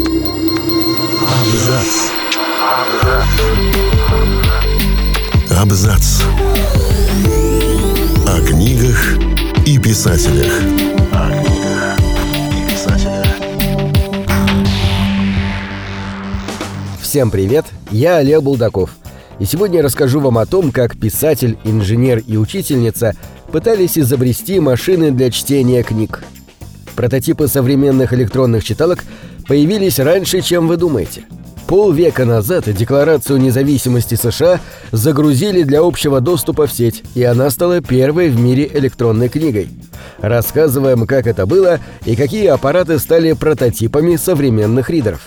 Абзац. Абзац. О книгах и писателях. О книгах и писателях. Всем привет, я Олег Булдаков. И сегодня я расскажу вам о том, как писатель, инженер и учительница пытались изобрести машины для чтения книг. Прототипы современных электронных читалок появились раньше, чем вы думаете. Полвека назад Декларацию независимости США загрузили для общего доступа в сеть, и она стала первой в мире электронной книгой. Рассказываем, как это было и какие аппараты стали прототипами современных ридеров.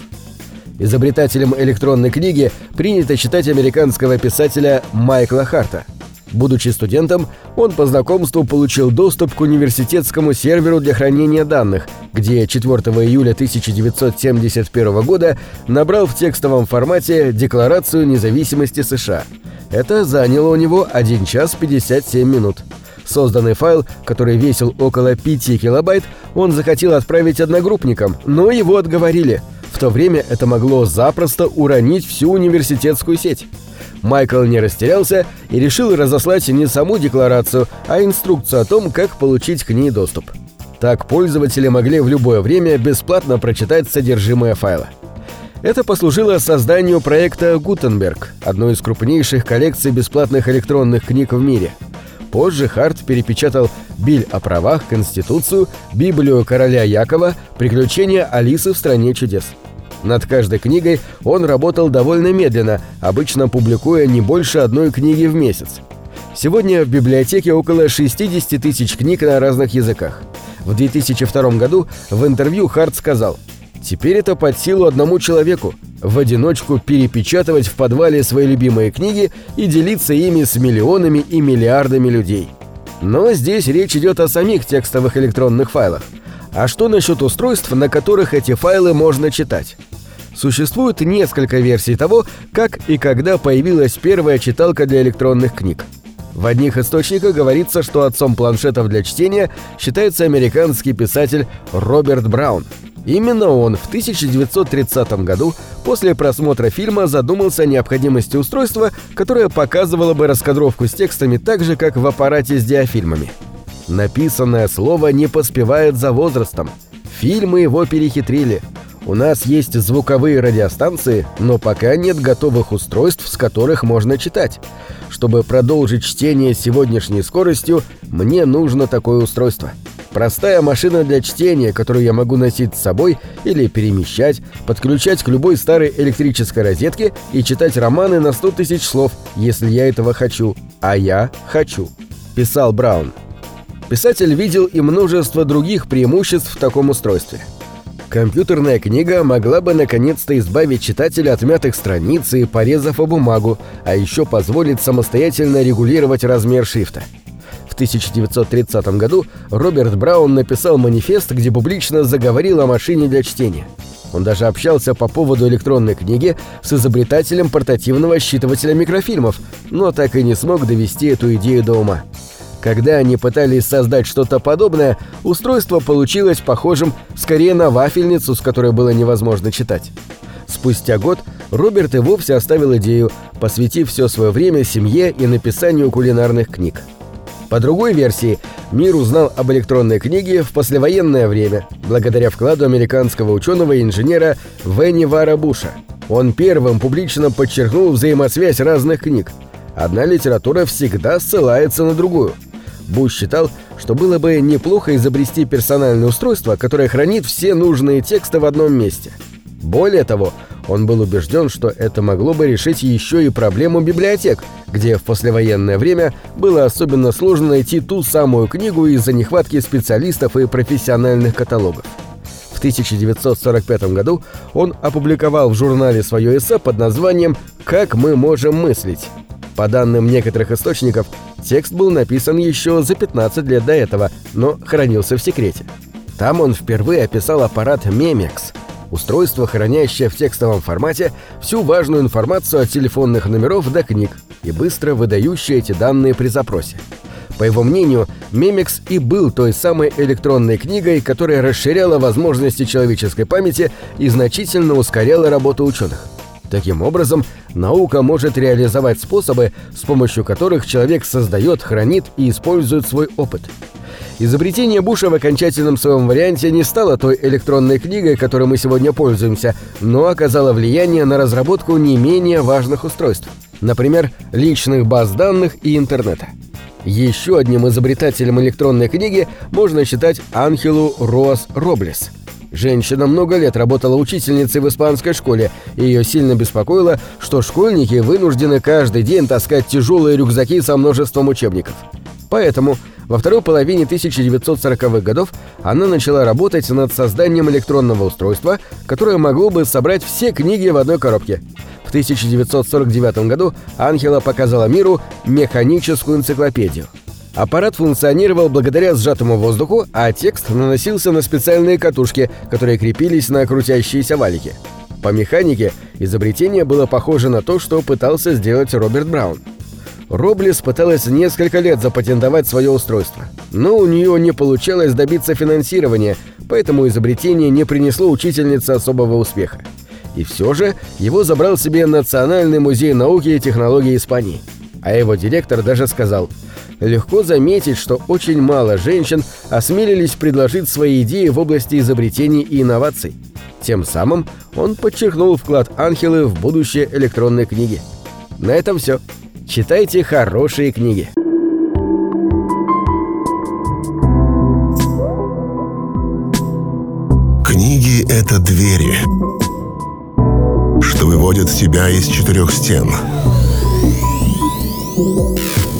Изобретателем электронной книги принято считать американского писателя Майкла Харта – Будучи студентом, он по знакомству получил доступ к университетскому серверу для хранения данных, где 4 июля 1971 года набрал в текстовом формате Декларацию независимости США. Это заняло у него 1 час 57 минут. Созданный файл, который весил около 5 килобайт, он захотел отправить одногруппникам, но его отговорили. В то время это могло запросто уронить всю университетскую сеть. Майкл не растерялся и решил разослать не саму декларацию, а инструкцию о том, как получить к ней доступ. Так пользователи могли в любое время бесплатно прочитать содержимое файла. Это послужило созданию проекта «Гутенберг», одной из крупнейших коллекций бесплатных электронных книг в мире. Позже Харт перепечатал «Биль о правах», «Конституцию», «Библию короля Якова», «Приключения Алисы в стране чудес». Над каждой книгой он работал довольно медленно, обычно публикуя не больше одной книги в месяц. Сегодня в библиотеке около 60 тысяч книг на разных языках. В 2002 году в интервью Харт сказал «Теперь это под силу одному человеку – в одиночку перепечатывать в подвале свои любимые книги и делиться ими с миллионами и миллиардами людей». Но здесь речь идет о самих текстовых электронных файлах. А что насчет устройств, на которых эти файлы можно читать? Существует несколько версий того, как и когда появилась первая читалка для электронных книг. В одних источниках говорится, что отцом планшетов для чтения считается американский писатель Роберт Браун. Именно он в 1930 году после просмотра фильма задумался о необходимости устройства, которое показывало бы раскадровку с текстами так же, как в аппарате с диафильмами. Написанное слово не поспевает за возрастом. Фильмы его перехитрили – у нас есть звуковые радиостанции, но пока нет готовых устройств, с которых можно читать. Чтобы продолжить чтение сегодняшней скоростью, мне нужно такое устройство. Простая машина для чтения, которую я могу носить с собой или перемещать, подключать к любой старой электрической розетке и читать романы на 100 тысяч слов, если я этого хочу. А я хочу. Писал Браун. Писатель видел и множество других преимуществ в таком устройстве – Компьютерная книга могла бы наконец-то избавить читателя от мятых страниц и порезов о бумагу, а еще позволить самостоятельно регулировать размер шрифта. В 1930 году Роберт Браун написал манифест, где публично заговорил о машине для чтения. Он даже общался по поводу электронной книги с изобретателем портативного считывателя микрофильмов, но так и не смог довести эту идею до ума. Когда они пытались создать что-то подобное, устройство получилось похожим скорее на вафельницу, с которой было невозможно читать. Спустя год Роберт и вовсе оставил идею, посвятив все свое время семье и написанию кулинарных книг. По другой версии, мир узнал об электронной книге в послевоенное время, благодаря вкладу американского ученого и инженера Венни Вара Буша. Он первым публично подчеркнул взаимосвязь разных книг. Одна литература всегда ссылается на другую – Буш считал, что было бы неплохо изобрести персональное устройство, которое хранит все нужные тексты в одном месте. Более того, он был убежден, что это могло бы решить еще и проблему библиотек, где в послевоенное время было особенно сложно найти ту самую книгу из-за нехватки специалистов и профессиональных каталогов. В 1945 году он опубликовал в журнале свое эссе под названием «Как мы можем мыслить». По данным некоторых источников, Текст был написан еще за 15 лет до этого, но хранился в секрете. Там он впервые описал аппарат Memex – устройство, хранящее в текстовом формате всю важную информацию от телефонных номеров до книг и быстро выдающее эти данные при запросе. По его мнению, Мемикс и был той самой электронной книгой, которая расширяла возможности человеческой памяти и значительно ускоряла работу ученых. Таким образом, наука может реализовать способы, с помощью которых человек создает, хранит и использует свой опыт. Изобретение Буша в окончательном своем варианте не стало той электронной книгой, которой мы сегодня пользуемся, но оказало влияние на разработку не менее важных устройств, например, личных баз данных и интернета. Еще одним изобретателем электронной книги можно считать Анхелу Роас Роблес. Женщина много лет работала учительницей в испанской школе, и ее сильно беспокоило, что школьники вынуждены каждый день таскать тяжелые рюкзаки со множеством учебников. Поэтому во второй половине 1940-х годов она начала работать над созданием электронного устройства, которое могло бы собрать все книги в одной коробке. В 1949 году Анхела показала миру механическую энциклопедию. Аппарат функционировал благодаря сжатому воздуху, а текст наносился на специальные катушки, которые крепились на крутящиеся валики. По механике изобретение было похоже на то, что пытался сделать Роберт Браун. Роблес пыталась несколько лет запатентовать свое устройство, но у нее не получалось добиться финансирования, поэтому изобретение не принесло учительнице особого успеха. И все же его забрал себе Национальный музей науки и технологий Испании. А его директор даже сказал, легко заметить, что очень мало женщин осмелились предложить свои идеи в области изобретений и инноваций. Тем самым он подчеркнул вклад Анхелы в будущее электронной книги. На этом все. Читайте хорошие книги. Книги — это двери, что выводят тебя из четырех стен.